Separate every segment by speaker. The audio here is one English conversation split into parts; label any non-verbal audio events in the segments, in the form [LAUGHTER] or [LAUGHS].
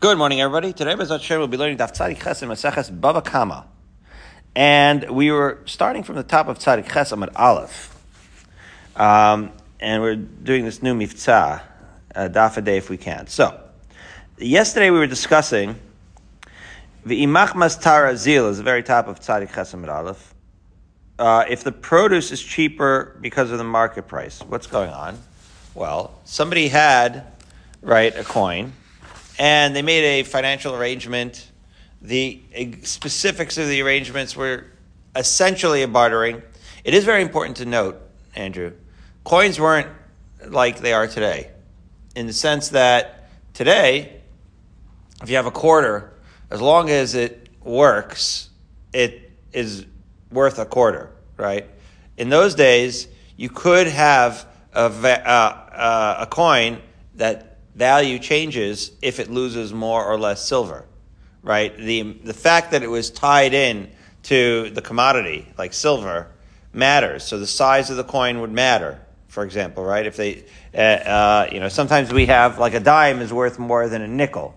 Speaker 1: Good morning, everybody. Today, Bezat Shem we'll be learning Daf Tzadik Ches and Maseches Bava Kama. And we were starting from the top of Tzadik Ches at Aleph. Um, and we're doing this new Miftzah, uh, Daf a day if we can. So, yesterday we were discussing the Imach Mastara Zil is the very top of Tzadik Ches and Aleph. Uh, if the produce is cheaper because of the market price, what's going on? Well, somebody had, right, a coin and they made a financial arrangement. The specifics of the arrangements were essentially a bartering. It is very important to note, Andrew, coins weren't like they are today, in the sense that today, if you have a quarter, as long as it works, it is worth a quarter, right? In those days, you could have a, uh, uh, a coin that value changes if it loses more or less silver, right? The, the fact that it was tied in to the commodity, like silver, matters. So the size of the coin would matter, for example, right? If they, uh, uh, you know, sometimes we have, like a dime is worth more than a nickel,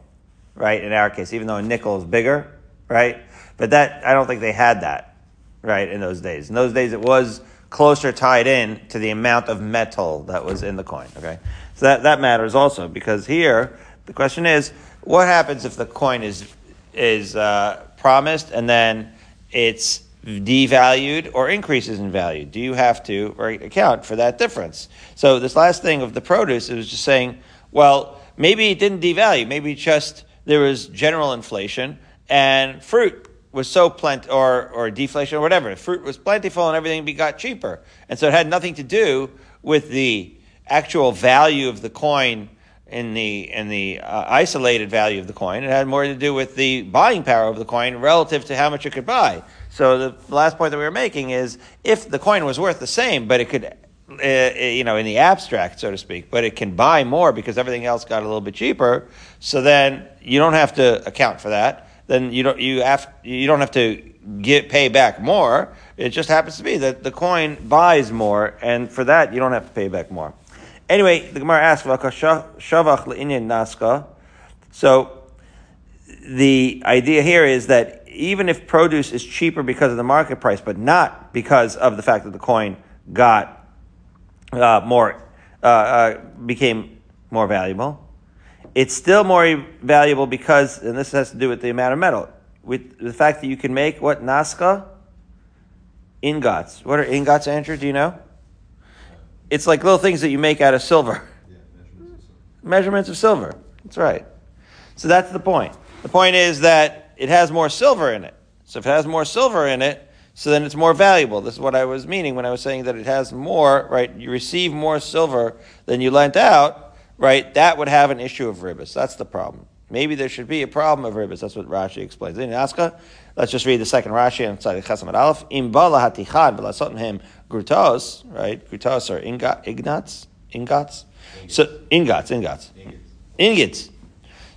Speaker 1: right? In our case, even though a nickel is bigger, right? But that, I don't think they had that, right, in those days. In those days, it was closer tied in to the amount of metal that was in the coin, okay? So that, that matters also because here the question is, what happens if the coin is is uh, promised and then it's devalued or increases in value? Do you have to account for that difference? So this last thing of the produce is just saying, well, maybe it didn't devalue, maybe just there was general inflation and fruit was so plenty, or, or deflation or whatever. Fruit was plentiful and everything got cheaper. And so it had nothing to do with the actual value of the coin in the in the uh, isolated value of the coin. It had more to do with the buying power of the coin relative to how much it could buy. So the last point that we were making is if the coin was worth the same, but it could, uh, uh, you know, in the abstract, so to speak, but it can buy more because everything else got a little bit cheaper. So then you don't have to account for that. Then you don't you have you don't have to get pay back more. It just happens to be that the coin buys more, and for that you don't have to pay back more. Anyway, the Gemara asks, "Shavach le'inyan naska." So the idea here is that even if produce is cheaper because of the market price, but not because of the fact that the coin got uh, more, uh, uh, became more valuable, it's still more valuable because, and this has to do with the amount of metal, with the fact that you can make what naska ingots. What are ingots, Andrew? Do you know? It's like little things that you make out of silver. Yeah, measurements, of silver. measurements of silver. That's right. So that's the point. The point is that it has more silver in it. So if it has more silver in it, so then it's more valuable. This is what I was meaning when I was saying that it has more, right? You receive more silver than you lent out, right? That would have an issue of ribis. That's the problem. Maybe there should be a problem of ribis. That's what Rashi explains. In Aska, let's just read the second Rashi on Tzadik Chesam Aleph. Im bala hatichad v'lasotim him grutos, right? Grutos or ingot, ignats, ingots. So ingots, ingots, ingots.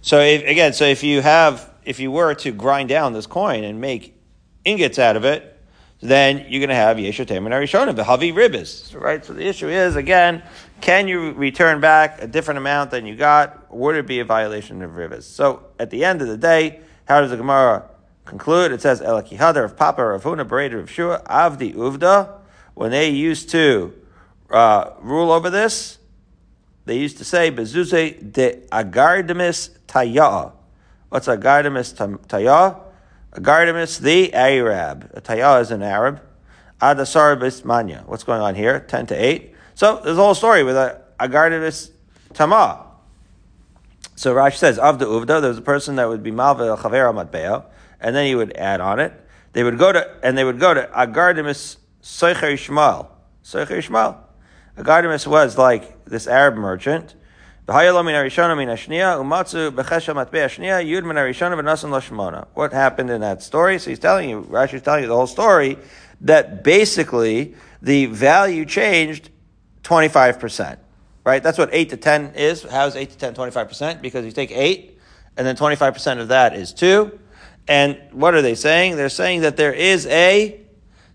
Speaker 1: So if, again, so if you have, if you were to grind down this coin and make ingots out of it, then you're going to have yeshotem and arishonim, the havi ribis, right? So the issue is again, can you return back a different amount than you got? Would it be a violation of rivas? So at the end of the day, how does the Gemara conclude? It says Elakihadar of Papa of Huna of Shua Avdi Uvda when they used to uh, rule over this, they used to say, Bezuze de agardemis taya. What's agardemis taya? Agardemis, the Arab. A taya is an Arab. Adasar manya. What's going on here? 10 to 8. So there's a whole story with a agardemis tama. So Rashi says, Avda Uvda, there was a person that would be Malva Chavera Matbeo, and then he would add on it. They would go to, and they would go to Agardimus Seicher Ishmael. Seicher Ishmael. Agardimus was like this Arab merchant. What happened in that story? So he's telling you, Rashi's telling you the whole story, that basically the value changed 25%. Right? That's what 8 to 10 is. How is 8 to 10 25%? Because you take 8, and then 25% of that is 2. And what are they saying? They're saying that there is a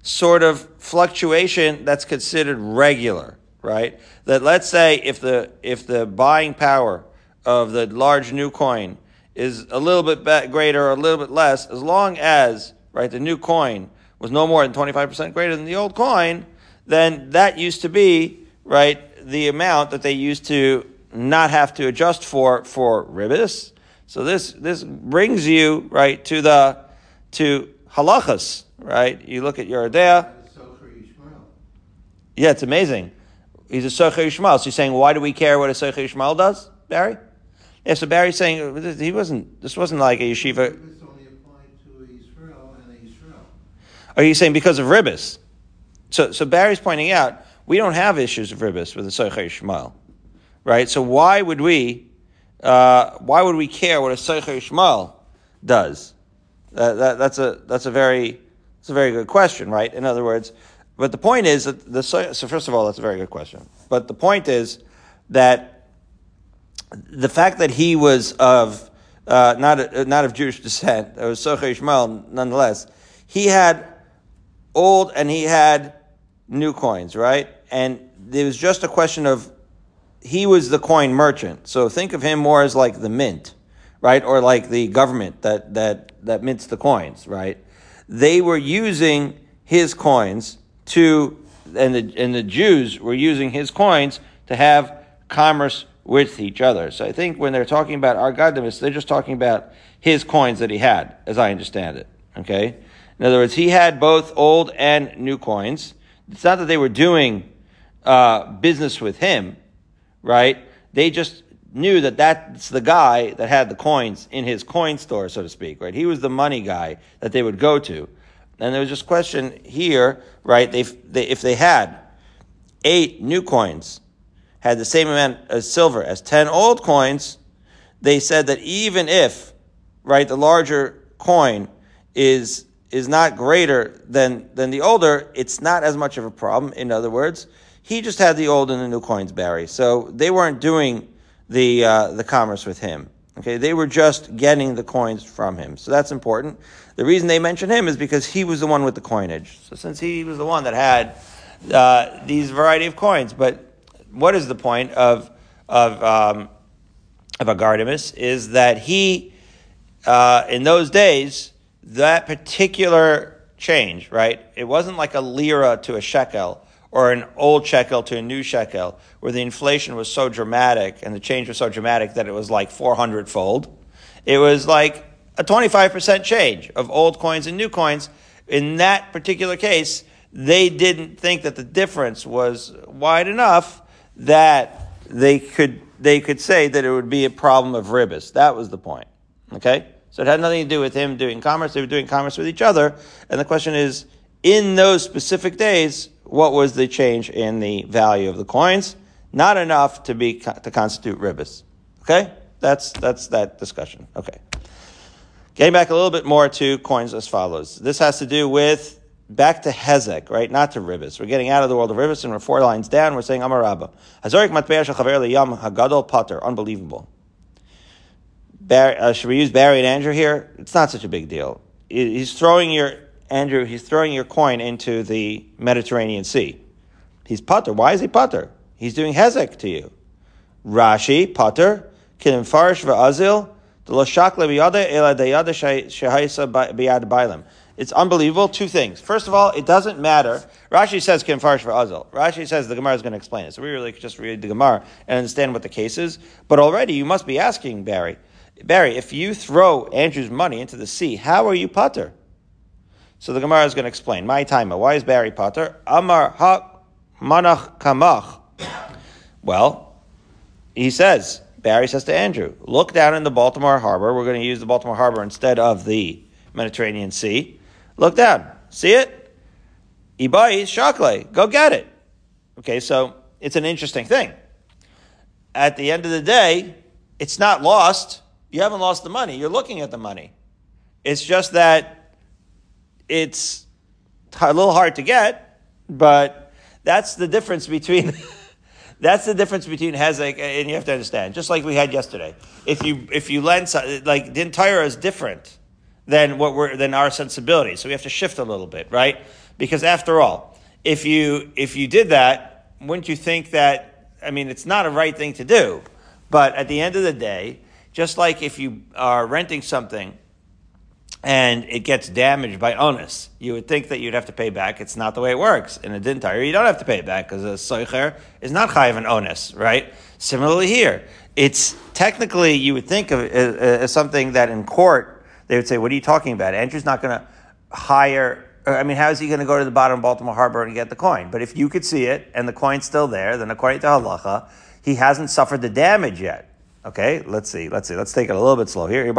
Speaker 1: sort of fluctuation that's considered regular, right? That let's say if the if the buying power of the large new coin is a little bit greater or a little bit less, as long as, right, the new coin was no more than 25% greater than the old coin, then that used to be, right, the amount that they used to not have to adjust for, for ribis. So this, this brings you, right, to the, to halachas, right? You look at your Yoreh Deah. Yeah, it's amazing. He's a Socher Yishmael. So you're saying, why do we care what a Socher Yishmael does, Barry? Yeah, so Barry's saying he wasn't. This wasn't like a yeshiva. Are you saying because of ribis? So, so Barry's pointing out we don't have issues of ribis with the Socher Yishmael, right? So why would we? Uh, why would we care what a Socher Yishmael does? Uh, that, that's a that's a very it's a very good question, right? In other words, but the point is that the so first of all, that's a very good question. But the point is that the fact that he was of uh, not not of Jewish descent, it was Socher Ishmael nonetheless. He had old and he had new coins, right? And it was just a question of he was the coin merchant. So think of him more as like the mint, right, or like the government that that that mints the coins, right? They were using his coins to, and the and the Jews were using his coins to have commerce with each other. So I think when they're talking about Argadamus, they're just talking about his coins that he had, as I understand it. Okay? In other words, he had both old and new coins. It's not that they were doing uh, business with him, right? They just knew that that's the guy that had the coins in his coin store, so to speak, right? He was the money guy that they would go to. And there was just question here, right? They, they, if they had eight new coins had the same amount of silver as 10 old coins, they said that even if, right, the larger coin is, is not greater than, than the older, it's not as much of a problem. In other words, he just had the old and the new coins, Barry. So they weren't doing the, uh, the commerce with him. Okay, they were just getting the coins from him. So that's important. The reason they mention him is because he was the one with the coinage. So since he was the one that had uh, these variety of coins, but what is the point of of um, of Agardimus is that he uh, in those days that particular change, right? It wasn't like a lira to a shekel or an old shekel to a new shekel, where the inflation was so dramatic and the change was so dramatic that it was like 400 fold. It was like a 25% change of old coins and new coins. In that particular case, they didn't think that the difference was wide enough that they could they could say that it would be a problem of ribis. That was the point. Okay? So it had nothing to do with him doing commerce. They were doing commerce with each other. And the question is, in those specific days, what was the change in the value of the coins? Not enough to be to constitute ribis. Okay? That's that's that discussion. Okay. Getting back a little bit more to coins as follows. This has to do with back to Hezek, right? Not to Rivas. We're getting out of the world of Rivas and we're four lines down. We're saying Amar Rabba. Hazorik matbeya shachaver hagadol pater. Unbelievable. Barry, uh, should we use Barry and Andrew here? It's not such a big deal. He's throwing your, Andrew, he's throwing your coin into the Mediterranean Sea. He's putter. Why is he putter? He's doing Hezek to you. Rashi, putter, kilim farish bailim. It's unbelievable. Two things. First of all, it doesn't matter. Rashi says Kim Farsh for Azal. Rashi says the Gemara is going to explain it. So we really just read the Gemara and understand what the case is. But already you must be asking Barry, Barry, if you throw Andrew's money into the sea, how are you Potter? So the Gemara is going to explain. My timer. Why is Barry Potter? Amar ha manach kamach. Well, he says, Barry says to Andrew, look down in the Baltimore Harbor. We're going to use the Baltimore Harbor instead of the Mediterranean Sea. Look down. See it? Ibai shakle. Go get it. Okay, so it's an interesting thing. At the end of the day, it's not lost. You haven't lost the money. You're looking at the money. It's just that it's a little hard to get, but that's the difference between [LAUGHS] that's the difference between Hezek and you have to understand. Just like we had yesterday. If you if you lend like the entire is different than what we're than our sensibility. So we have to shift a little bit, right? Because after all, if you if you did that, wouldn't you think that I mean it's not a right thing to do, but at the end of the day, just like if you are renting something and it gets damaged by onus, you would think that you'd have to pay back. It's not the way it works. In a din Torah, you don't have to pay it back because a soicher is not chayiv an onus, right? Similarly here, it's technically you would think of as, as something that in court they would say, "What are you talking about?" Andrew's not going to hire. or, I mean, how is he going to go to the bottom of Baltimore Harbor and get the coin? But if you could see it and the coin's still there, then according to halacha, he hasn't suffered the damage yet. Okay, let's see, let's see, let's take it a little bit slow here. The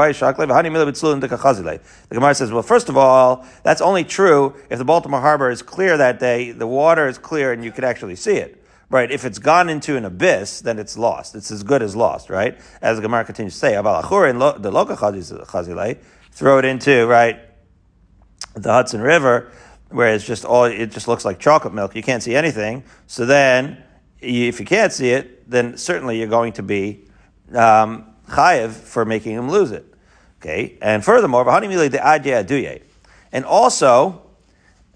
Speaker 1: Gemara says, well, first of all, that's only true if the Baltimore Harbor is clear that day, the water is clear and you could actually see it. Right, if it's gone into an abyss, then it's lost. It's as good as lost, right? As the Gemara continues to say, the throw it into, right, the Hudson River, where it's just all, it just looks like chocolate milk. You can't see anything. So then, if you can't see it, then certainly you're going to be um, chayev for making him lose it. Okay, and furthermore, the and also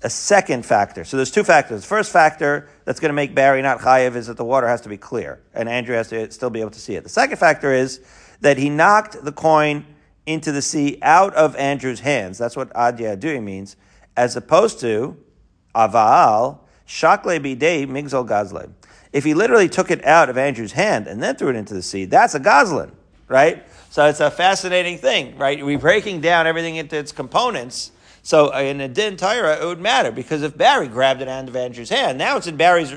Speaker 1: a second factor. So there's two factors. The first factor that's going to make Barry not chayev is that the water has to be clear, and Andrew has to still be able to see it. The second factor is that he knocked the coin into the sea out of Andrew's hands. That's what adya adui means, as opposed to aval shakle bidei migzol gazle. If he literally took it out of Andrew's hand and then threw it into the sea, that's a goslin, right? So it's a fascinating thing, right? We're breaking down everything into its components. So in a din Torah, it would matter because if Barry grabbed it out of Andrew's hand, now it's in Barry's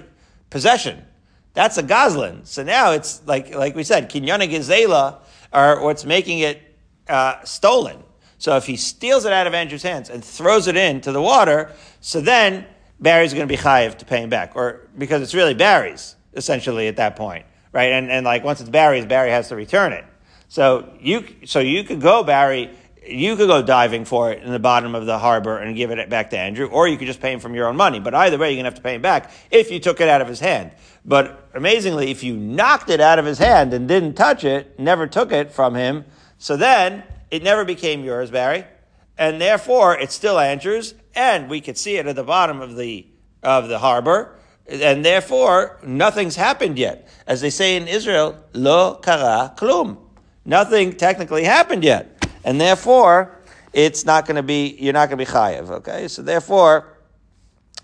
Speaker 1: possession. That's a goslin. So now it's like like we said, kinyana gizela are what's making it uh, stolen. So if he steals it out of Andrew's hands and throws it into the water, so then Barry's going to be chayiv to pay him back, or because it's really Barry's essentially at that point, right? And and like once it's Barry's, Barry has to return it. So you so you could go Barry, you could go diving for it in the bottom of the harbor and give it back to Andrew, or you could just pay him from your own money. But either way, you're gonna have to pay him back if you took it out of his hand. But amazingly, if you knocked it out of his hand and didn't touch it, never took it from him, so then it never became yours, Barry, and therefore it's still Andrew's, and we could see it at the bottom of the of the harbor, and therefore nothing's happened yet. As they say in Israel, lo kara klum. Nothing technically happened yet, and therefore it's not going to be. You're not going to be chayev. Okay, so therefore.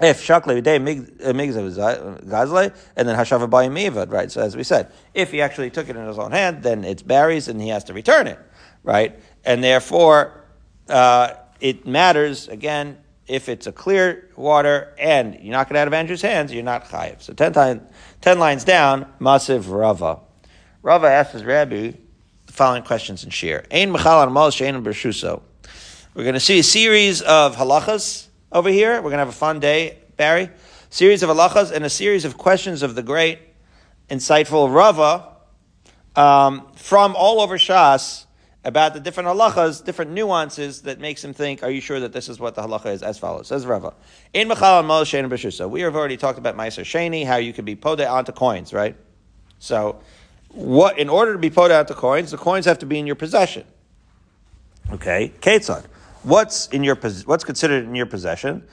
Speaker 1: If shakle day gazle and then hashava mivad, right? So as we said, if he actually took it in his own hand, then it's Barry's and he has to return it, right? And therefore, uh, it matters again if it's a clear water and you knock it out of Andrew's hands, you're not chayiv. So ten, time, ten lines down, Masiv Rava. Rava asks his rabbi the following questions in Shir. Ein mechal mal shein bershuso. We're going to see a series of halachas over here. We're going to have a fun day, Barry. Series of halachas and a series of questions of the great, insightful Rava um, from all over Shas about the different halachas, different nuances that makes him think, are you sure that this is what the halacha is? As follows. Says Rava. In Mechal and Mol Sheni B'Shusa. We have already talked about Meiser Sheni, how you can be pode onto coins, right? So, what, in order to be pode onto coins, the coins have to be in your possession. Okay? Ketzad. What's in your, what's considered in your possession?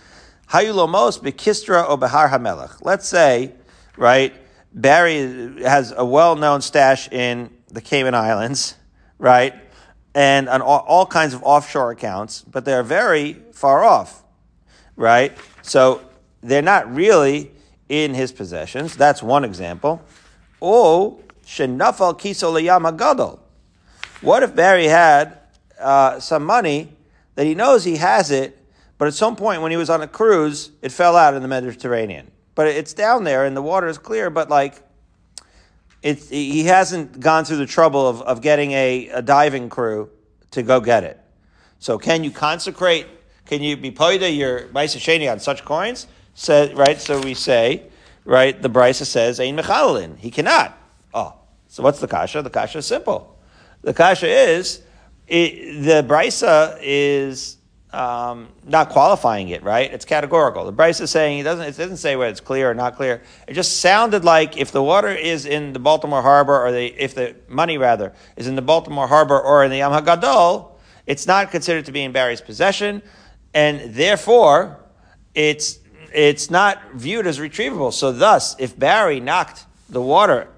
Speaker 1: Hayulomos bekistra o behar hamelech. Let's say, right, Barry has a well-known stash in the Cayman Islands, right? And on all, all kinds of offshore accounts, but they're very far off, right? So they're not really in his possessions. That's one example. Oh, shenafal kiso gadol. What if Barry had uh, some money that he knows he has it, but at some point when he was on a cruise, it fell out in the Mediterranean. But it's down there and the water is clear, but like he hasn't gone through the trouble of, of getting a, a diving crew to go get it. So can you consecrate, can you be poida your Maisa Sheni on such coins? So, right, so we say, right, the Brisa says, Ein Mechalin. He cannot. Oh, so what's the kasha? The kasha is simple. The kasha is, it, the Brisa is um, not qualifying it, right? It's categorical. The Brisa is saying it doesn't. It doesn't say whether it's clear or not clear. It just sounded like if the water is in the Baltimore Harbor, or the if the money rather is in the Baltimore Harbor or in the Yam Hagadol, it's not considered to be in Barry's possession, and therefore it's it's not viewed as retrievable. So thus, if Barry knocked the water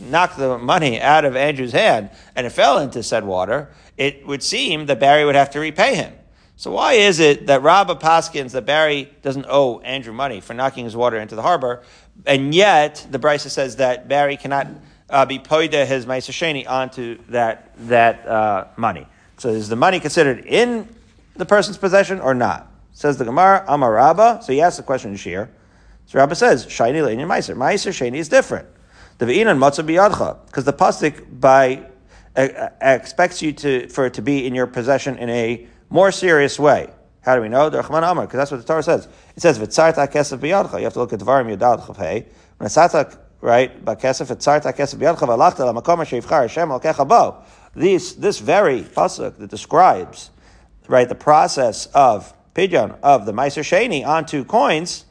Speaker 1: knocked the money out of Andrew's hand and it fell into said water, it would seem that Barry would have to repay him. So why is it that Rabba Paskins that Barry doesn't owe Andrew money for knocking his water into the harbor, and yet the Brisa says that Barry cannot uh, be poida his Maisa Sheni onto that that uh, money. So is the money considered in the person's possession or not? Says the Gemara, Amar Rabba. So he asks the question Shir. So Rabba says, Shiny Lein Meiser. Meiser Sheni is different. The Ve'inan Matzah Biyadcha. Because the Pasik by uh, expects you to for it to be in your possession in a more serious way. How do we know? Because that's what the Torah says. It says, "V'tzarta kesef biyadcha." You have to look at Dvarim Yudal Chavhei. When it's right, bakesef v'tzarta kesef biyadcha v'alachta lamakom sheivchar Hashem alkecha bo. This this very pasuk that describes right the process of pidyon of the meiser sheni onto coins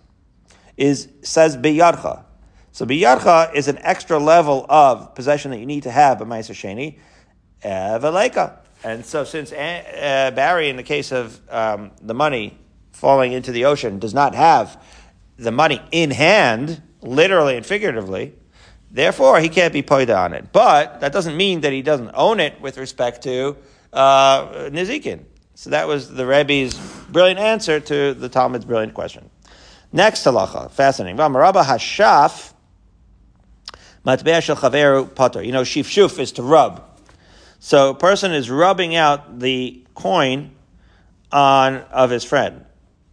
Speaker 1: is says biyadcha. So biyadcha is an extra level of possession that you need to have a meiser sheni. Eh, Veleka. And so, since uh, Barry, in the case of um, the money falling into the ocean, does not have the money in hand, literally and figuratively, therefore he can't be paid on it. But that doesn't mean that he doesn't own it with respect to uh, Nizikin. So that was the Rebbe's brilliant answer to the Talmud's brilliant question. Next halacha, fascinating. Rabba hashaf matbea shel chaveru potter. You know, shif shuf is to rub. So a person is rubbing out the coin on of his friend.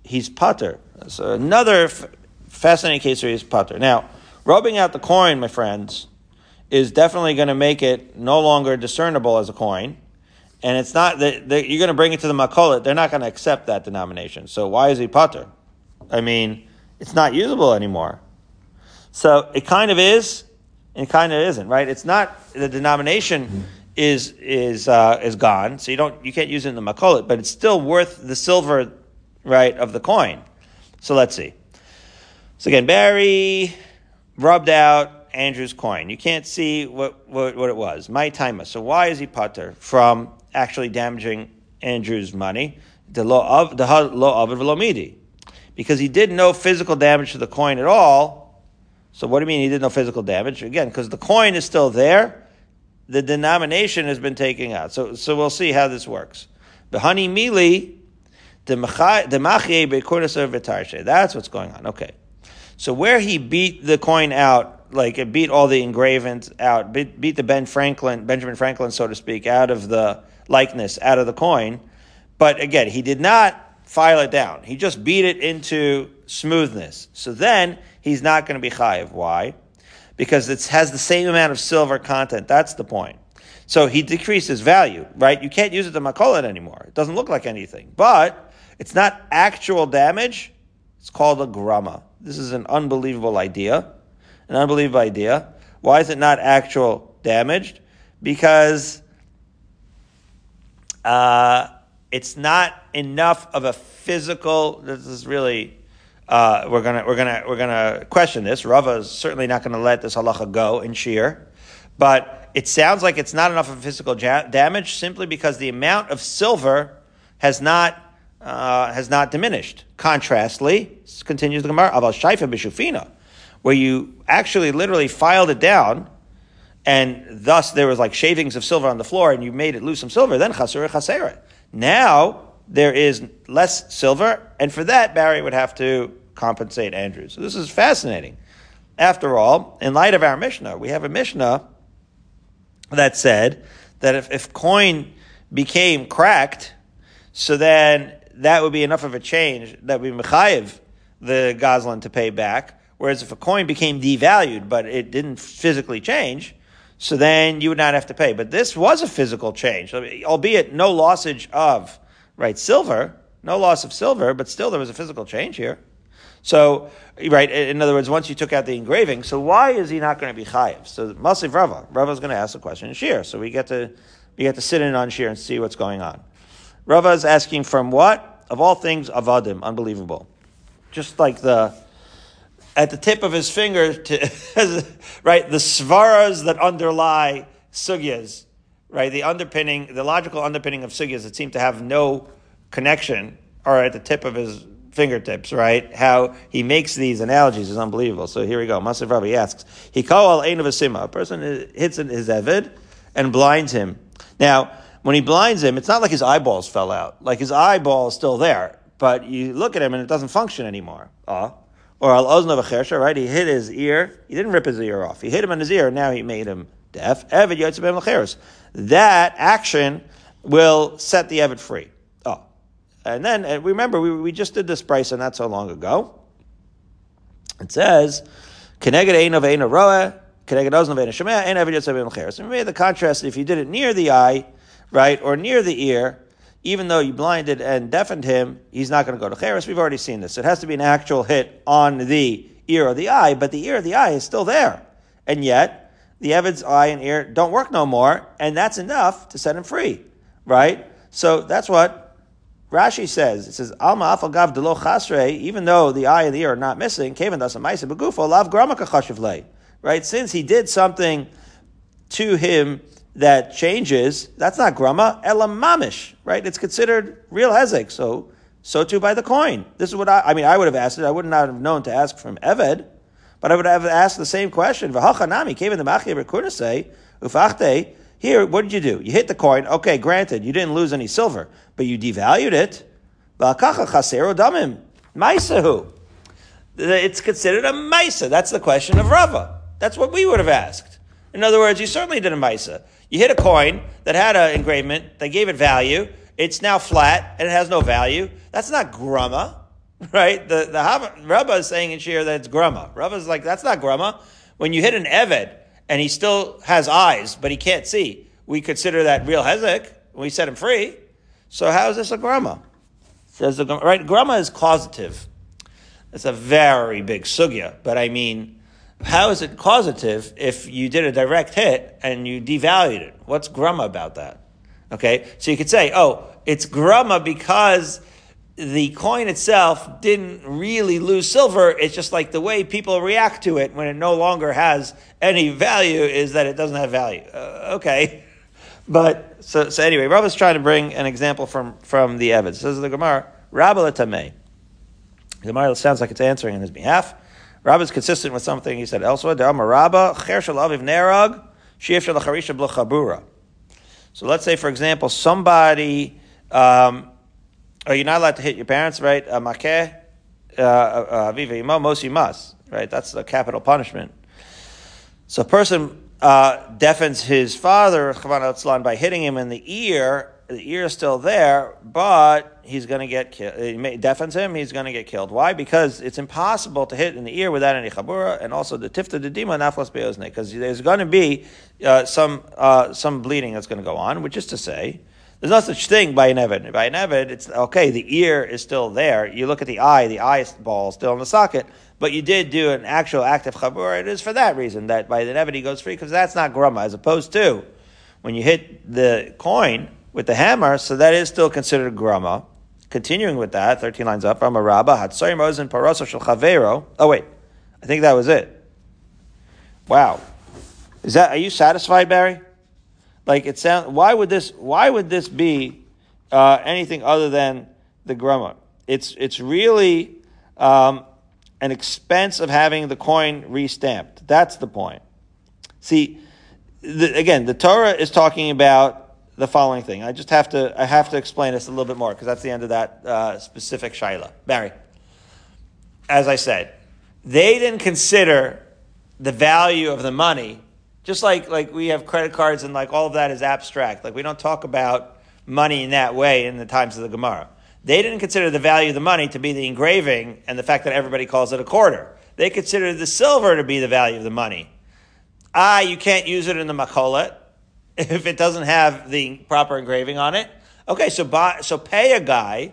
Speaker 1: He's putter. So another f- fascinating case where he's putter. Now, rubbing out the coin, my friends, is definitely going to make it no longer discernible as a coin. And it's not that you're going to bring it to the makolet. They're not going to accept that denomination. So why is he putter? I mean, it's not usable anymore. So it kind of is, and kind of isn't, right? It's not the denomination is is uh, is gone, so you don't you can't use it in the makolet, but it's still worth the silver, right, of the coin. So let's see. So again, Barry rubbed out Andrew's coin. You can't see what what, what it was. My timer. So why is he putter from actually damaging Andrew's money? The law of the law of velomidi, because he did no physical damage to the coin at all. So what do you mean he did no physical damage? Again, because the coin is still there the denomination has been taken out. So, so we'll see how this works. The honey mili, the That's what's going on. Okay. So where he beat the coin out, like it beat all the engravings out, beat, beat the Ben Franklin, Benjamin Franklin, so to speak, out of the likeness, out of the coin. But again, he did not file it down. He just beat it into smoothness. So then he's not going to be chayiv. Why? Because it has the same amount of silver content. That's the point. So he decreases value, right? You can't use it to makolet anymore. It doesn't look like anything. But it's not actual damage. It's called a grama. This is an unbelievable idea. An unbelievable idea. Why is it not actual damaged? Because uh, it's not enough of a physical. This is really uh, we're gonna we're gonna we're gonna question this. Rava is certainly not to let this halacha go in shear, but it sounds like it's not enough of physical ja- damage simply because the amount of silver has not uh, has not diminished. Contrastly, continues the Gemara about shayfa b'shufina, where you actually literally filed it down, and thus there was like shavings of silver on the floor, and you made it lose some silver. Then chasera. Now there is less silver, and for that, Barry would have to compensate Andrew. So this is fascinating. After all, in light of our Mishnah, we have a Mishnah that said that if, if coin became cracked, so then that would be enough of a change that would be mechayiv the Goslin to pay back. Whereas if a coin became devalued, but it didn't physically change, so then you would not have to pay. But this was a physical change, albeit no lossage of right silver, no loss of silver, but still there was a physical change here. So, right, in other words, once you took out the engraving, so why is he not going to be chayiv? So, Masiv Rava, is going to ask the question in Shir. So we get to we get to sit in on Shir and see what's going on. Rava is asking from what of all things avadim, unbelievable, just like the at the tip of his finger to [LAUGHS] right the svaras that underlie sugyas, right? The underpinning, the logical underpinning of sugyas that seem to have no connection are at the tip of his fingertips, right? How he makes these analogies is unbelievable. So here we go. Masav Rabbi asks, He call al a A person hits his Evid and blinds him. Now, when he blinds him, it's not like his eyeballs fell out. Like his eyeball is still there, but you look at him and it doesn't function anymore. Uh, or al ozna v'chersha, right? He hit his ear. He didn't rip his ear off. He hit him in his ear. Now he made him deaf. Evid yotzebem. That action will set the Evid free. Oh, and then and remember we, we just did this price not so long ago. It says, "Keneged ein of ein roa, keneged ozna of ein shemeh, ein Evid yotzebem l'cheres." And we made the contrast if you did it near the eye, right, or near the ear even though you blinded and deafened him, he's not going to go to Cheres. We've already seen this. It has to be an actual hit on the ear or the eye, but the ear or the eye is still there. And yet, the Evid's eye and ear don't work no more, and that's enough to set him free, right? So that's what Rashi says. It says, Alma afal gav delo chasre, even though the eye and the ear are not missing, kevan dasa maisa begufo, lav gramaka right? Since he did something to him that changes, that's not grama, elam mamish, right? It's considered real hezek. So, so too by the coin. This is what I, I mean, I would have asked it. I would not have known to ask from Eved, but I would have asked the same question. V'hachanami came in the machir say, ufachte, here, what did you do? You hit the coin. Okay, granted, you didn't lose any silver, but you devalued it. V'akacha chasero damim. Maisahu. It's considered a maisa. That's the question of Rava. That's what we would have asked. In other words, you certainly did a maisa. You hit a coin that had an engravement, they gave it value, it's now flat and it has no value. That's not grumma, [LAUGHS] right? The, the Rabba is saying in Shir that it's grumma. Rabba is like, that's not grumma. When you hit an Eved and he still has eyes, but he can't see, we consider that real Hezek. We set him free. So how is this a grumma? Says the, right, grumma is causative. It's a very big sugya, but I mean, how is it causative if you did a direct hit and you devalued it? What's grumma about that? Okay, so you could say, oh, it's grumma because the coin itself didn't really lose silver. It's just like the way people react to it when it no longer has any value is that it doesn't have value. Uh, okay. [LAUGHS] But, so, so anyway, Rav is trying to bring an example from, from the evidence. Says the Gemara, Rabba Tameh. The Gemara sounds like it's answering on his behalf. Rabba is consistent with something he said elsewhere. Rabba cher nerag So let's say, for example, somebody, um, are you not allowed to hit your parents, right? Makeh uh, uh, aviv imo mosi mas, right? That's the capital punishment. So a person uh, deafens his father by hitting him in the ear the ear is still there, but he's going to get killed. It deafens him, he's going to get killed. Why? Because it's impossible to hit in the ear without any chabura, and also the tifta de dima naflas beozne, because there's going to be uh, some uh, some bleeding that's going to go on, which is to say, there's no such thing by an evid. By an evid, it's okay. The ear is still there. You look at the eye; the eye ball is still in the socket. But you did do an actual act of chabur. It is for that reason that by the evid he goes free because that's not grumma, as opposed to when you hit the coin with the hammer, so that is still considered grama. Continuing with that, 13 lines up, from a rabba, Hatsoy Mosin Paroso Shel Chavero. Oh, wait. I think that was it. Wow. Is that, are you satisfied, Barry? Like it sounds, why would this, why would this be, uh, anything other than the grama? It's, it's really, um, an expense of having the coin restamped. That's the point. See, the, again, the Torah is talking about the following thing. I just have to, I have to explain this a little bit more because that's the end of that uh, specific shaila. Barry, as I said, they didn't consider the value of the money, just like like we have credit cards and like all of that is abstract. Like we don't talk about money in that way in the times of the Gemara. They didn't consider the value of the money to be the engraving and the fact that everybody calls it a quarter. They considered the silver to be the value of the money. Ah, you can't use it in the makolet [LAUGHS] if it doesn't have the proper engraving on it. Okay, so buy, so pay a guy,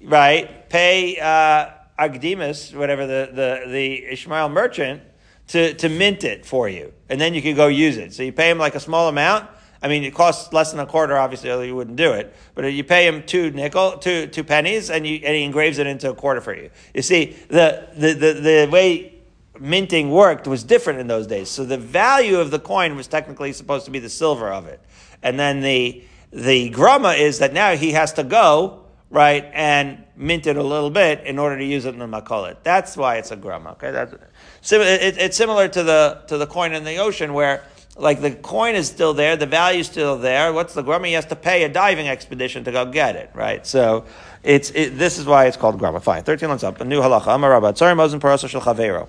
Speaker 1: right? Pay uh, Agdemus, whatever the, the, the Ishmael merchant, to, to mint it for you, and then you can go use it. So you pay him like a small amount. I mean, it costs less than a quarter, obviously, or you wouldn't do it. But you pay him two nickel, two two pennies, and you and he engraves it into a quarter for you. You see, the the the, the way minting worked was different in those days. So the value of the coin was technically supposed to be the silver of it. And then the, the grama is that now he has to go right, and mint it a little bit in order to use it in the makolet. That's why it's a grama. Okay, that's it's similar to the to the coin in the ocean where. Like the coin is still there, the value is still there. What's the grama? He has to pay a diving expedition to go get it, right? So it's it, this is why it's called grama. Fine, thirteen lines up. A new halacha. Amar Rabba. Sorry, Mosin Parasa Shel Chavero.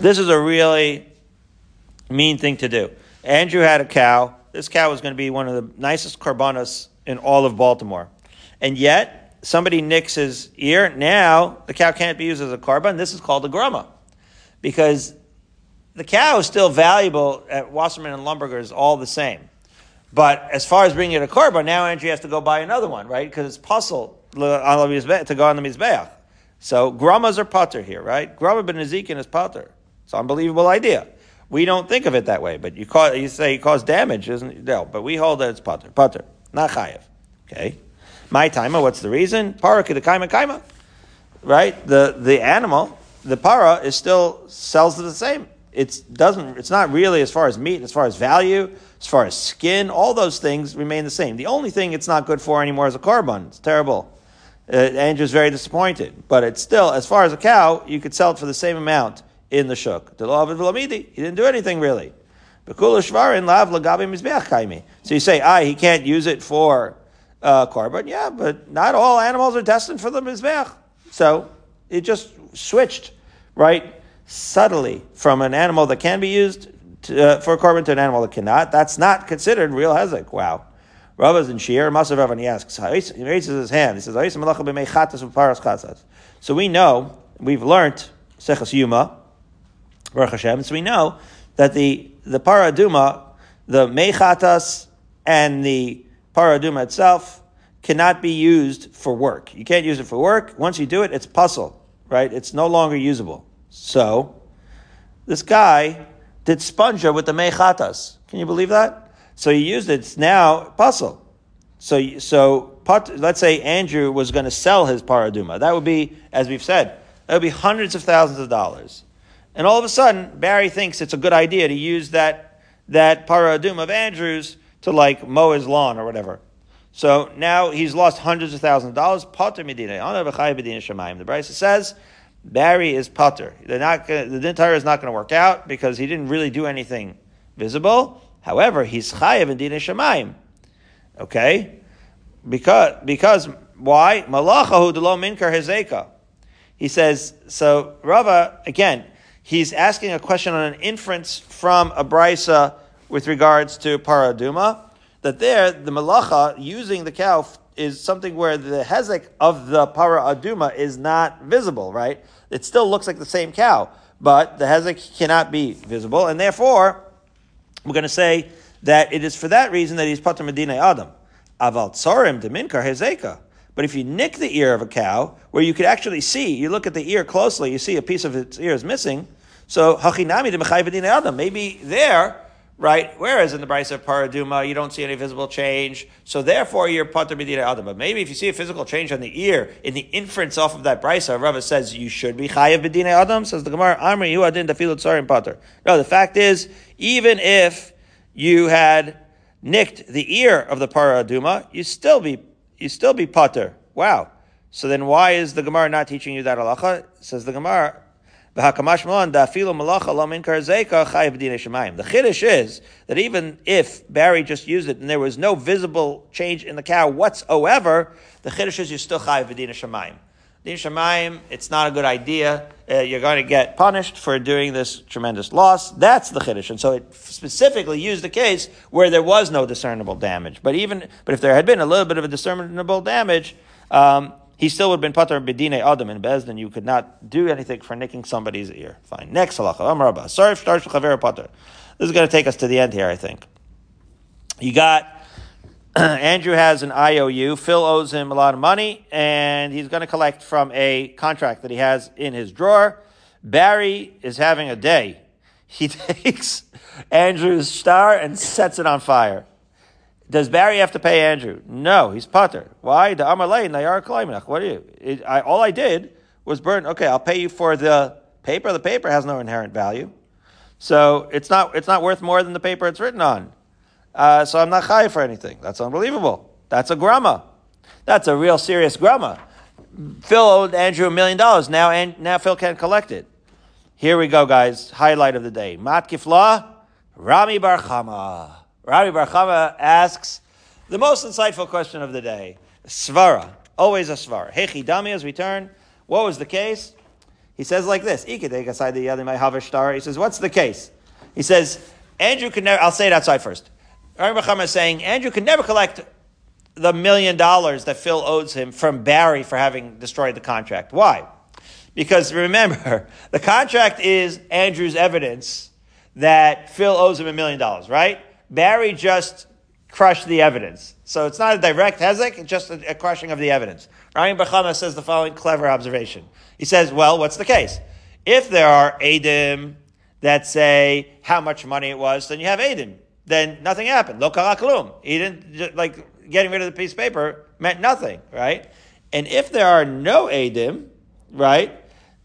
Speaker 1: This is a really mean thing to do. Andrew had a cow. This cow was going to be one of the nicest korbanos in all of Baltimore. And yet, somebody nicks his ear. Now, the cow can't be used as a korban. This is called a grama. Because the cow is still valuable at Wasserman and Lemberger's all the same. But as far as bringing it a korban, now Andrew has to go buy another one, right? Because it's puzzle uh, to go on the Mizbeach. So gramas are potter here, right? Grama b'nezikin is potter. It's an unbelievable idea. We don't think of it that way, but you you say it caused damage, isn't it? No, but we hold that it's potter, potter, not chayev. Okay, my timer. What's the reason? Para kaima kaima, right? The the animal, the para, is still sells the same. It doesn't. It's not really as far as meat, as far as value, as far as skin. All those things remain the same. The only thing it's not good for anymore is a korban. It's terrible. Uh, Andrew's very disappointed, but it's still, as far as a cow, you could sell it for the same amount in the shuk. He didn't do anything really. So you say, ah, he can't use it for uh, korban. Yeah, but not all animals are destined for the mizbeach. So it just switched, right, subtly from an animal that can be used to, uh, for korban to an animal that cannot. That's not considered real hezek. Wow. Rava's in Shir, Masav Rav, and he asks, he raises his hand. He says, So we know, we've learned, Sechas Yuma, Baruch Hashem. So we know that the, the paraduma, the mechatas and the paraduma itself cannot be used for work. You can't use it for work. Once you do it, it's puzzle, right? It's no longer usable. So, this guy did sponja with the mechatas. Can you believe that? So he used it. It's now puzzle. So, so let's say Andrew was going to sell his paraduma. That would be, as we've said, that would be hundreds of thousands of dollars. And all of a sudden, Barry thinks it's a good idea to use that, that paradum of Andrews to like mow his lawn or whatever. So now he's lost hundreds of thousands of dollars. Potter medina. The Brisa says Barry is potter. They're not gonna, the entire is not going to work out because he didn't really do anything visible. However, he's chayiv in dina shemaim. Okay, because because why malachahu delo minkar hezeka. He says so. Rava again he's asking a question on an inference from a with regards to paraduma. That there, the malacha using the cow is something where the hezek of the para aduma is not visible, right? It still looks like the same cow, but the hezek cannot be visible, and therefore we're going to say that it is for that reason that he's pater medina adam. Aval tsorim deminkar hezeka. But if you nick the ear of a cow, where you could actually see, you look at the ear closely, you see a piece of its ear is missing, so hachinami de adam. Maybe there, right? Whereas in the Brisa of Paraduma, you don't see any visible change, so therefore you're pater medina adam. But maybe if you see a physical change on the ear in the inference off of that Brisa, Rava says you should be chayav bedina adam. Says the Gemara, Amri you adin dafilut tzarim pater. No, the fact is, even if you had nicked the ear of the Paraduma, you still be you still be pater. Wow. So then why is the Gemara not teaching you that halacha? Says the Gemara, the chiddush is that even if Barry just used it and there was no visible change in the cow whatsoever, the chiddush is you still chayiv b'dina shemayim. Din shemayim, it's not a good idea. Uh, you're going to get punished for doing this tremendous loss. That's the chiddush, and so it specifically used the case where there was no discernible damage. But even, but if there had been a little bit of a discernible damage. Um, he still would have been pater bedine adam in bezdin. You could not do anything for nicking somebody's ear. Fine. Next halacha. Amrabba. Sorry, starts with chaver pater. This is going to take us to the end here. I think. You got [CLEARS THROAT] Andrew has an IOU. Phil owes him a lot of money, and he's going to collect from a contract that he has in his drawer. Barry is having a day. He [LAUGHS] takes Andrew's shtar and sets it on fire. Does Barry have to pay Andrew? No, he's putter. Why? The Amalei Nayar Kalaimanach. What are you? It, I, all I did was burn. Okay, I'll pay you for the paper. The paper has no inherent value, so it's not it's not worth more than the paper it's written on. Uh, so I'm not high for anything. That's unbelievable. That's a grama. That's a real serious grama. Phil owed Andrew a million dollars. Now, and now Phil can't collect it. Here we go, guys. Highlight of the day. Mat Kifla, Rami bar Chama. Rami bar Chama asks the most insightful question of the day. Svara. Always a svara. Hechi Dami, as we turn. What was the case? He says like this. He says, what's the case? He says, Andrew could never, I'll say it outside first. Rami bar Chama is saying, Andrew could never collect the million dollars that Phil owes him from Barry for having destroyed the contract. Why? Because remember, [LAUGHS] the contract is Andrew's evidence that Phil owes him a million dollars, right? Barry just crushed the evidence. So it's not a direct hezek, it's just a, a crushing of the evidence. Rami bar Chama says the following clever observation. He says, well, what's the case? If there are Adim that say how much money it was, then you have Adim. Then nothing happened. Lo kalaklum. He didn't, like, getting rid of the piece of paper meant nothing, right? And if there are no Adim, right,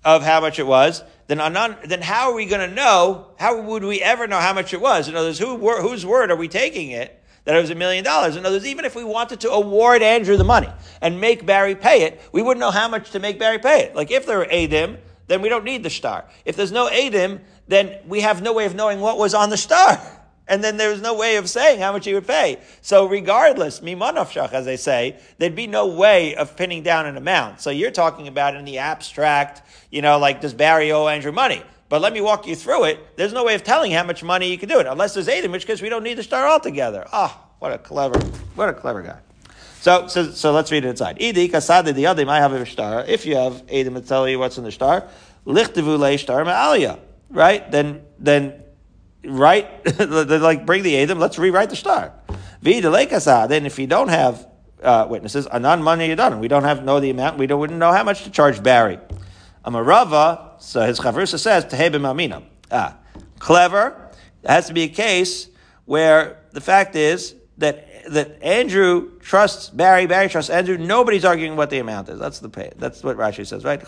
Speaker 1: of how much it was, then anan, then how are we going to know? How would we ever know how much it was? In other words, who, whose word are we taking it that it was a million dollars? In other words, even if we wanted to award Andrew the money and make Barry pay it, we wouldn't know how much to make Barry pay it. Like if there are Adim, then we don't need the shtar. If there's no Adim, then we have no way of knowing what was on the shtar. [LAUGHS] And then there's no way of saying how much he would pay. So regardless, mimanofshach, as they say, there'd be no way of pinning down an amount. So you're talking about in the abstract, you know, like does Barry owe Andrew money? But let me walk you through it. There's no way of telling how much money you can do it, unless there's eight, in which case we don't need to start altogether. Ah, oh, what a clever, what a clever guy. So, so, so let's read it inside. Idi kasadi the other might have a shtar. If you have Adam to tell you what's in the shtar, lichtavu le shtar ma'aliyah, right? Then, then write, [LAUGHS] like bring the Adam, let's rewrite the shtar. Then if you don't have uh, witnesses, anan money you done. We don't have know the amount. We don't wouldn't know how much to charge Barry. Amarava, so his chavrusa says tehebim amina. Ah, clever. It has to be a case where the fact is that that Andrew trusts Barry, Barry trusts Andrew. Nobody's arguing what the amount is. That's the pay. That's what Rashi says, right?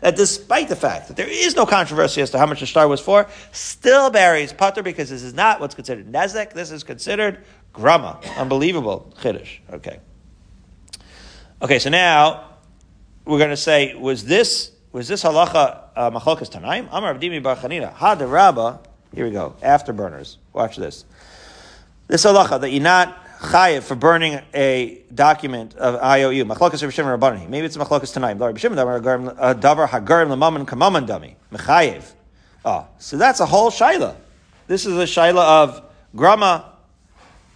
Speaker 1: That despite the fact that there is no controversy as to how much the shtar was for, still Barry's putter because this is not what's considered nezek. This is considered grama. Unbelievable chiddush. Okay. Okay. So now we're going to say, was this was this halacha uh, machlokas tanaim? Amar Abdimi Bar Chanina. Ha de Rabba. Here we go. Afterburners. Watch this. This halacha that you're not chayiv for burning a document of IOU. Machlokas Rav Shimon Rabbanani. Maybe it's machlokas tanaim. Rav Shimon uh, davar hagarim lemaman kamaman dami mechayiv. Oh, so that's a whole shaila. This is a shaila of grama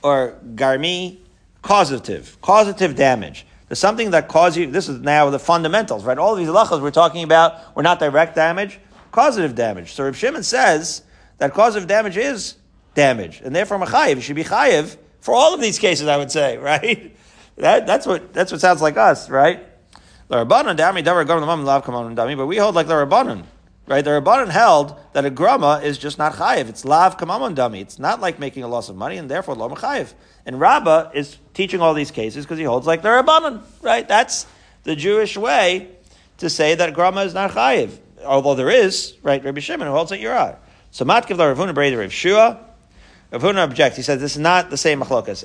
Speaker 1: or garmi causative, causative damage. There's something that causes you. This is now the fundamentals, right? All these halachas we're talking about were not direct damage, causative damage. So Rav Shimon says that causative damage is damage, and therefore machayev. You should be chayev for all of these cases. I would say, [LAUGHS] right? That, that's what that's what sounds like us, right? But we hold like the Rabbanon, right? The Rabbanon held that a grama is just not chayiv. It's lav kamamon dami. It's not like making a loss of money, and therefore lo chayiv. And Rabbah is teaching all these cases because he holds like the Rabbanon, right? That's the Jewish way to say that grama is not chayiv. Although there is, right? Rabbi Shimon who holds that you're out. So matkiv la Rav Huna Brei Rav Shua. Rav Huna objects. He says this is not the same machlokas.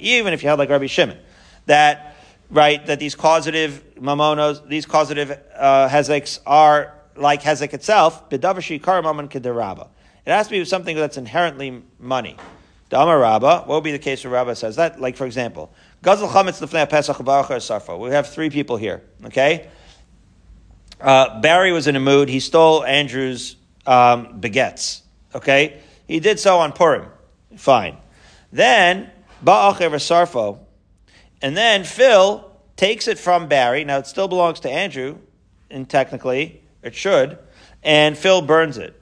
Speaker 1: Even if you had like Rabbi Shimon, that right that these causative mamonos, these causative uh, hezeks are like hezek itself. It has to be something that's inherently money. Dama Rabba, what would be the case where Rabba says that? Like, for example, Gazal Chametz Lefnei Pesach Sarfa. We have three people here, okay? Uh, Barry was in a mood. He stole Andrew's um, baguettes. Okay? He did so on Purim. Fine. Then, Ba'achev Sarfo. And then Phil takes it from Barry. Now, it still belongs to Andrew, and technically, it should. And Phil burns it.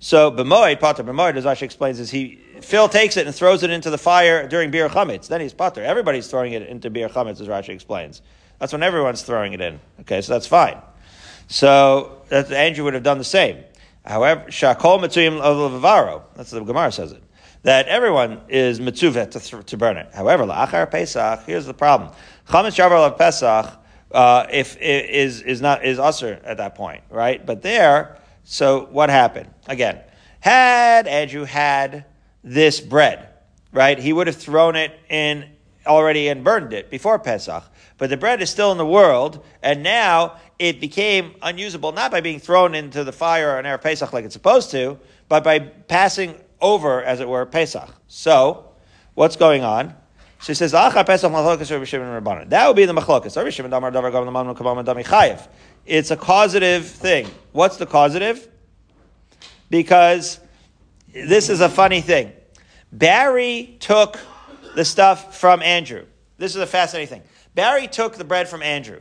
Speaker 1: So, B'moed, Pater B'moed, as Rashi explains, is he, Phil takes it and throws it into the fire during Biur Chametz. Then he's Pater. Everybody's throwing it into Biur Chametz, as Rashi explains. That's when everyone's throwing it in. Okay, so that's fine. So, that Andrew would have done the same. However, shakol mitzuyim of That's the Gemara says it. That everyone is mitzuvet to, to burn it. However, la'achar Pesach. Here's the problem. Chametz shavar of Pesach. Uh, if is is not is usher at that point, right? But there, so what happened? Again, had Andrew had this bread, right? He would have thrown it in already and burned it before Pesach. But the bread is still in the world, and now it became unusable not by being thrown into the fire on Erev Pesach like it's supposed to, but by passing over, as it were, Pesach. So, what's going on? She says, Pesach Rabbanan. That would be the machlokas. It's a causative thing. What's the causative? Because this is a funny thing. Barry took the stuff from Andrew. This is a fascinating thing. Barry took the bread from Andrew.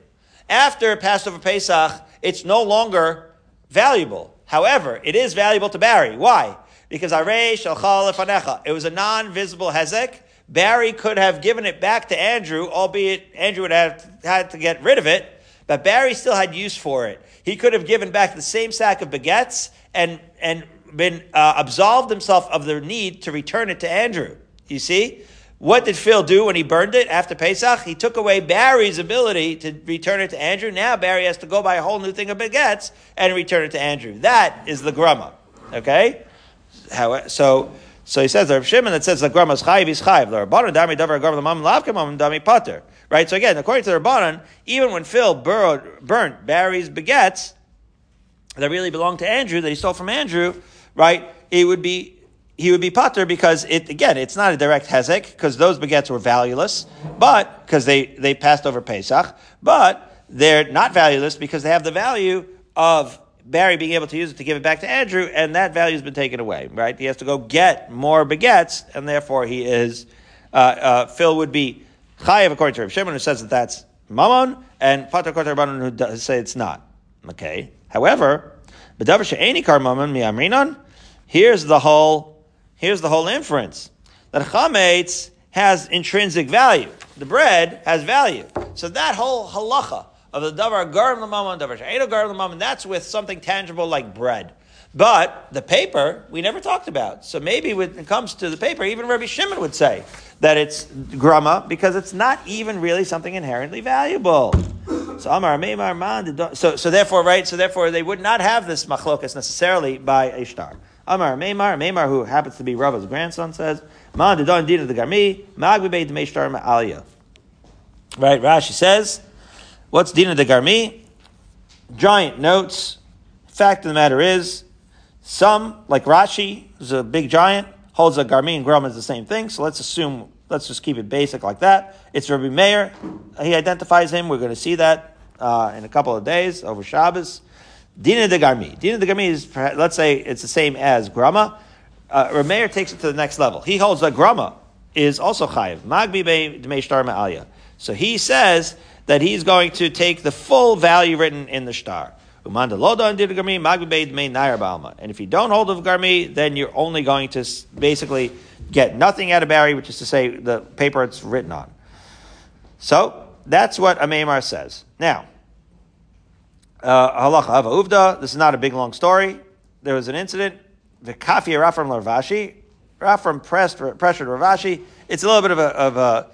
Speaker 1: After Passover Pesach, it's no longer valuable. However, it is valuable to Barry. Why? Because it was a non-visible hezek. Barry could have given it back to Andrew, albeit Andrew would have had to get rid of it, but Barry still had use for it. He could have given back the same sack of baguettes and, and been uh, absolved himself of the need to return it to Andrew. You see? What did Phil do when he burned it after Pesach? He took away Barry's ability to return it to Andrew. Now Barry has to go buy a whole new thing of baguettes and return it to Andrew. That is the grama. Okay? How, so, so he says, Rav Shimon that says the grama is chayiv is chayiv. The Rabbanan dami davar the mam lavkamam dami pater. Right? So again, according to the Rabbanan, even when Phil burrowed, burnt Barry's baguettes that really belonged to Andrew, that he stole from Andrew, right? It would be he would be pater because it again, it's not a direct hezek because those baguettes were valueless, but because they they passed over Pesach, but they're not valueless because they have the value of Barry being able to use it to give it back to Andrew, and that value has been taken away. Right? He has to go get more baguettes, and therefore he is uh, uh, Phil would be chayav according to Rav Shimon, who says that that's mammon, and to Rabbanon, who does say it's not. Okay. However, b'davar she'eni kar mammon mi'amrinon. Here's the whole Here's the whole inference that chametz has intrinsic value. The bread has value. So that whole halacha of the davar garim lamam davar she'edo garim lamam, that's with something tangible like bread. But the paper, we never talked about. So maybe when it comes to the paper, even Rabbi Shimon would say that it's grama because it's not even really something inherently valuable. So Amar. So so therefore, right? So therefore, they would not have this machlokas necessarily by Ishtar. Amar Meimar, Meimar, who happens to be Rava's grandson, says, the garmi, ma'aliyah. Right, Rashi says, what's dina the garmi? Giant notes. Fact of the matter is, some, like Rashi, who's a big giant, holds a garmi and grum is the same thing, so let's assume, let's just keep it basic like that. It's Rabbi Meir. He identifies him. We're going to see that uh, in a couple of days over Shabbos. Dina de Garmi. Dina de Garmi is, let's say it's the same as Grama. Uh, Rameir takes it to the next level. He holds that Grama is also Chayiv. Magbi be Shtar Ma'alya. So he says that he's going to take the full value written in the Shtar. And if you don't hold of Garmi, then you're only going to basically get nothing out of Barry, which is to say the paper it's written on. So that's what Amemar says. Now, Uh, halacha ava uvda. This is not a big long story. There was an incident. The kafi Rafram Rav Ashi. Rafram pressed pressured Rav Ashi. It's a little bit of a of a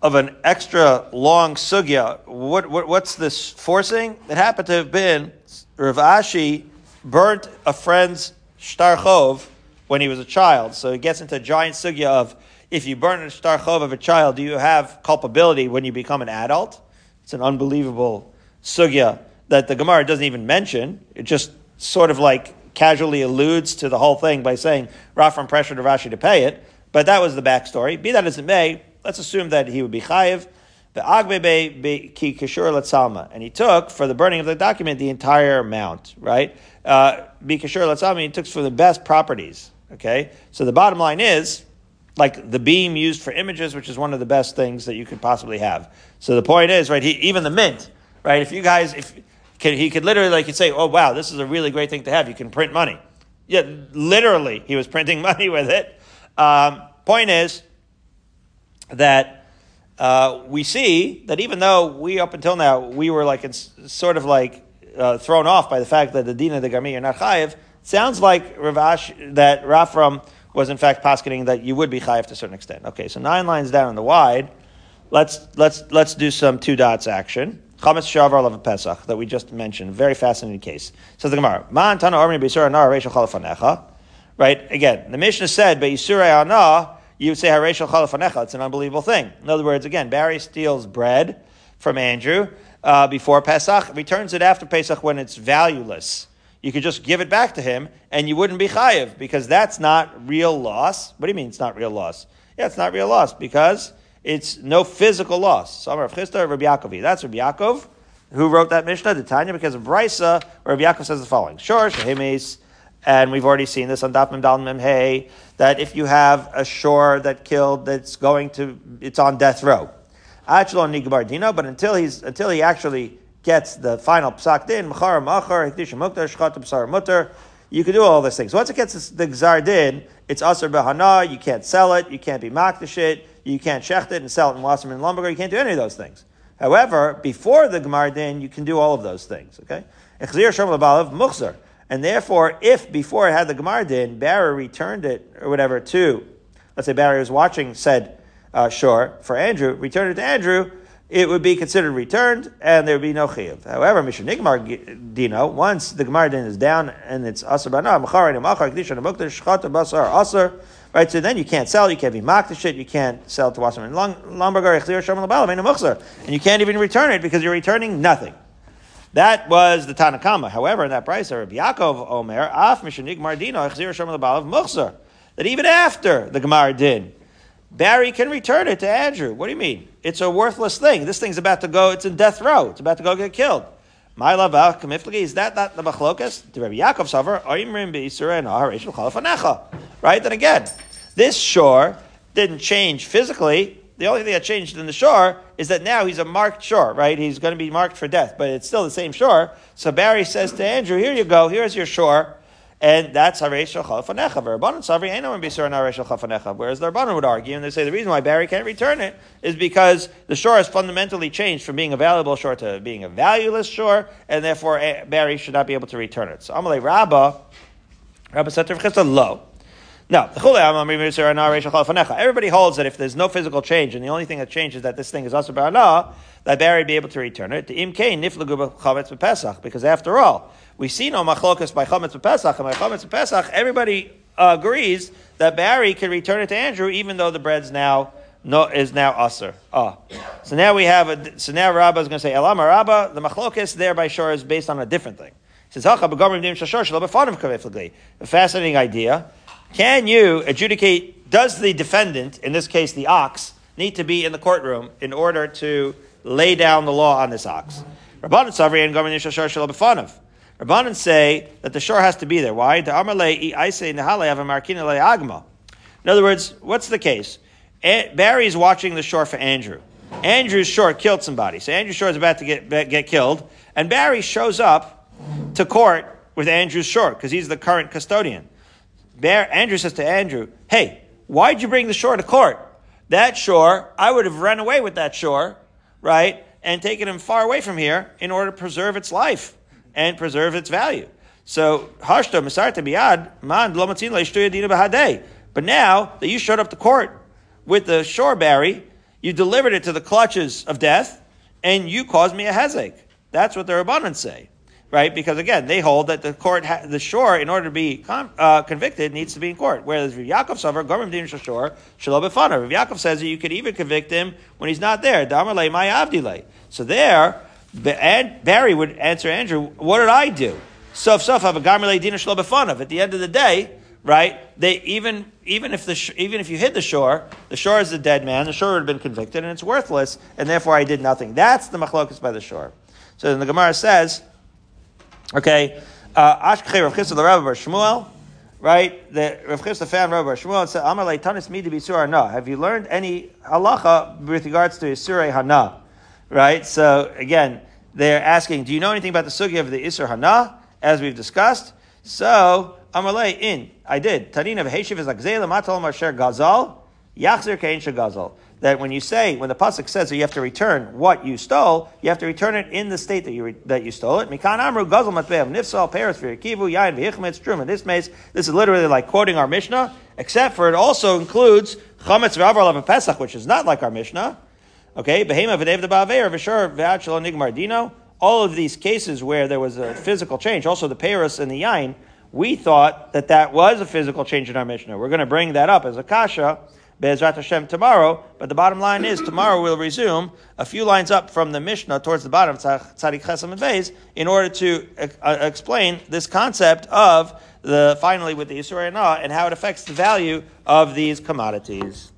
Speaker 1: of an extra long sugya. What, what what's this forcing? It happened to have been Rav Ashi burnt a friend's shtarchov when he was a child. So it gets into a giant sugya of if you burn a shtarchov of a child, do you have culpability when you become an adult? It's an unbelievable sugya that the Gemara doesn't even mention. It just sort of like casually alludes to the whole thing by saying Rafram pressured Rashi to pay it. But that was the backstory. Be that as it may, let's assume that he would be chayiv. The agbebe ki kishur salma, and he took for the burning of the document the entire amount. Right? Uh, be kishur salma. He took for the best properties. Okay. So the bottom line is like the beam used for images, which is one of the best things that you could possibly have. So the point is, right? He, even the mint, right? If you guys, if can, he could literally, like, you say, oh, wow, this is a really great thing to have. You can print money. Yeah, literally, he was [LAUGHS] printing money with it. Um, point is that uh, we see that even though we, up until now, we were like, it's sort of like uh, thrown off by the fact that the Dina the Garmi are not chayiv, sounds like Ravash, that Rafram was in fact posketing that you would be chayiv to a certain extent. Okay, so nine lines down in the wide, let's, let's, let's do some two dots action. Chametz Shavar of Pesach that we just mentioned. Very fascinating case. Says the Gemara, Tana Armi Beisur Anar Chalfanecha. Right? Again, the Mishnah said, Beisur Ana, you say Hareshal Chalafanecha. It's an unbelievable thing. In other words, again, Barry steals bread from Andrew uh, before Pesach, returns it after Pesach when it's valueless. You could just give it back to him, and you wouldn't be chayiv because that's not real loss. What do you mean it's not real loss? Yeah, it's not real loss because it's no physical loss. Samar of Chisda, Rabbi Yaakovi. That's Rabbi Yaakov who wrote that Mishnah, the Tanya, because of Brisa, where Rabbi Yaakov says the following: Sure, shehemes, and we've already seen this on Daf Mem Mem Hey, that if you have a shore that killed, that's going to, it's on death row. Achlon Nigbar Dino, but until he's until he actually gets the final psak din, machar machar, hektish muktar, shchat psar mutter. You can do all these things. Once it gets the gzar din, it's aser behana. You can't sell it. You can't be makdish it. You can't shecht it and sell it in Wasserman and Lemberger. You can't do any of those things. However, before the Gemar Din, you can do all of those things. Okay? And therefore, if before it had the Gemar Din, Barry returned it or whatever to, let's say Barry was watching said uh, for Andrew, returned it to Andrew, it would be considered returned and there would be no chiyuv. However, Mishnah Nigmar Dino, once the Gemar Din is down and it's asr bana, machar and machar, kedisha, mukta, shchata, basar, asr, Right, so then you can't sell, you can't be makdish it, you can't sell to Wasserman and you can't even return it because you're returning nothing. That was the Tanakama. However, in that price, Rabbi Yaakov Omer, Af Mishanig Mardino, Muchsar, that even after the Gemara did, Barry can return it to Andrew. What do you mean? It's a worthless thing. This thing's about to go, it's in death row. It's about to go get killed. My love, is that not the machlokas? The Rabbi Yaakov Savar, Oimrim Chalafanecha. Right? Then again, this shore didn't change physically. The only thing that changed in the shore is that now he's a marked shore, right? He's going to be marked for death, but it's still the same shore. So Barry says to Andrew, here you go, here's your shore. And that's Haresh Chafanecha. Rabbanan Savri no Bisur and Haresh Chafanecha. Whereas the Rabbanan would argue, and they say the reason why Barry can't return it is because the shore has fundamentally changed from being a valuable shore to being a valueless shore, and therefore eh, Barry should not be able to return it. So Amalei Rabba, Rabba to Chisda, low. No, everybody holds that if there's no physical change and the only thing that changes is that this thing is also that Barry be able to return it. Because after all, we see no machlokas by chametz pesach, and by chametz pesach, everybody agrees that Barry can return it to Andrew, even though the bread's now no is now usher. Ah, so now we have a. So now Rabbah is going to say Elama Rabbah. The machlokas there by shore is based on a different thing. He says A fascinating idea. Can you adjudicate? Does the defendant, in this case the ox, need to be in the courtroom in order to lay down the law on this ox? Rabbanan Savri and Gomer Shashar Shalabafanav. Rabbanan say that the shore has to be there. Why? In other words, what's the case? Barry's watching the shore for Andrew. Andrew's shore killed somebody. So Andrew's shore is about to get, get killed. And Barry shows up to court with Andrew's shore because he's the current custodian. Bear, Andrew says to Andrew, Hey, why'd you bring the shore to court? That shore, I would have run away with that shore, right? And taken him far away from here in order to preserve its life and preserve its value. So, man. But now that you showed up to court with the shore berry, you delivered it to the clutches of death, and you caused me a hezek. That's what the Rabbanan say, right? Because again, they hold that the court, ha- the shore, in order to be uh, convicted, needs to be in court. Whereas Yaakov Savar, Gomer Din Shashor, Shalom Befana. Yaakov says that you could even convict him when he's not there. My. So there, Barry would answer Andrew, what did I do? Sof sof have a garmele dina shlo At the end of the day, right? They even even if the even if you hit the shore, the shore is a dead man. The shore would have been convicted, and it's worthless, and therefore I did nothing. That's the machlokas by the shore. So then the Gemara says, okay, uh, Ashkei Rav Chisda the Rabbi Shmuel, right? The Rav Chisda found Rabbi Shmuel and said, Amar tanis mi de hana. Have you learned any halacha with regards to Isur hana? Right? So again, they're asking, do you know anything about the sugi of the Isser Hana, as we've discussed? So, Amalei, in, I did. Tanina v'heshiv is like Zayla matal marsher gazal, yachzer kein gazal. That when you say, when the pasuk says that you have to return what you stole, you have to return it in the state that you re- that you stole it. Mikan amru gazal matbev nifsal paris v'yikivu yain v'yichmetz truma. This makes this is literally like quoting our Mishnah, except for it also includes chametz v'avar pesach, which is not like our Mishnah. Okay, behema v'dev ba'aver v'shur v'achshelo nigmar dino. All of these cases where there was a physical change, also the Paris and the Yain, we thought that that was a physical change in our Mishnah. We're going to bring that up as a kasha Be'ezrat Hashem tomorrow. But the bottom line is tomorrow we'll resume a few lines up from the Mishnah towards the bottom, Tzadik Chesam and Beis, in order to uh, explain this concept of the finally with the Yisur and how it affects the value of these commodities.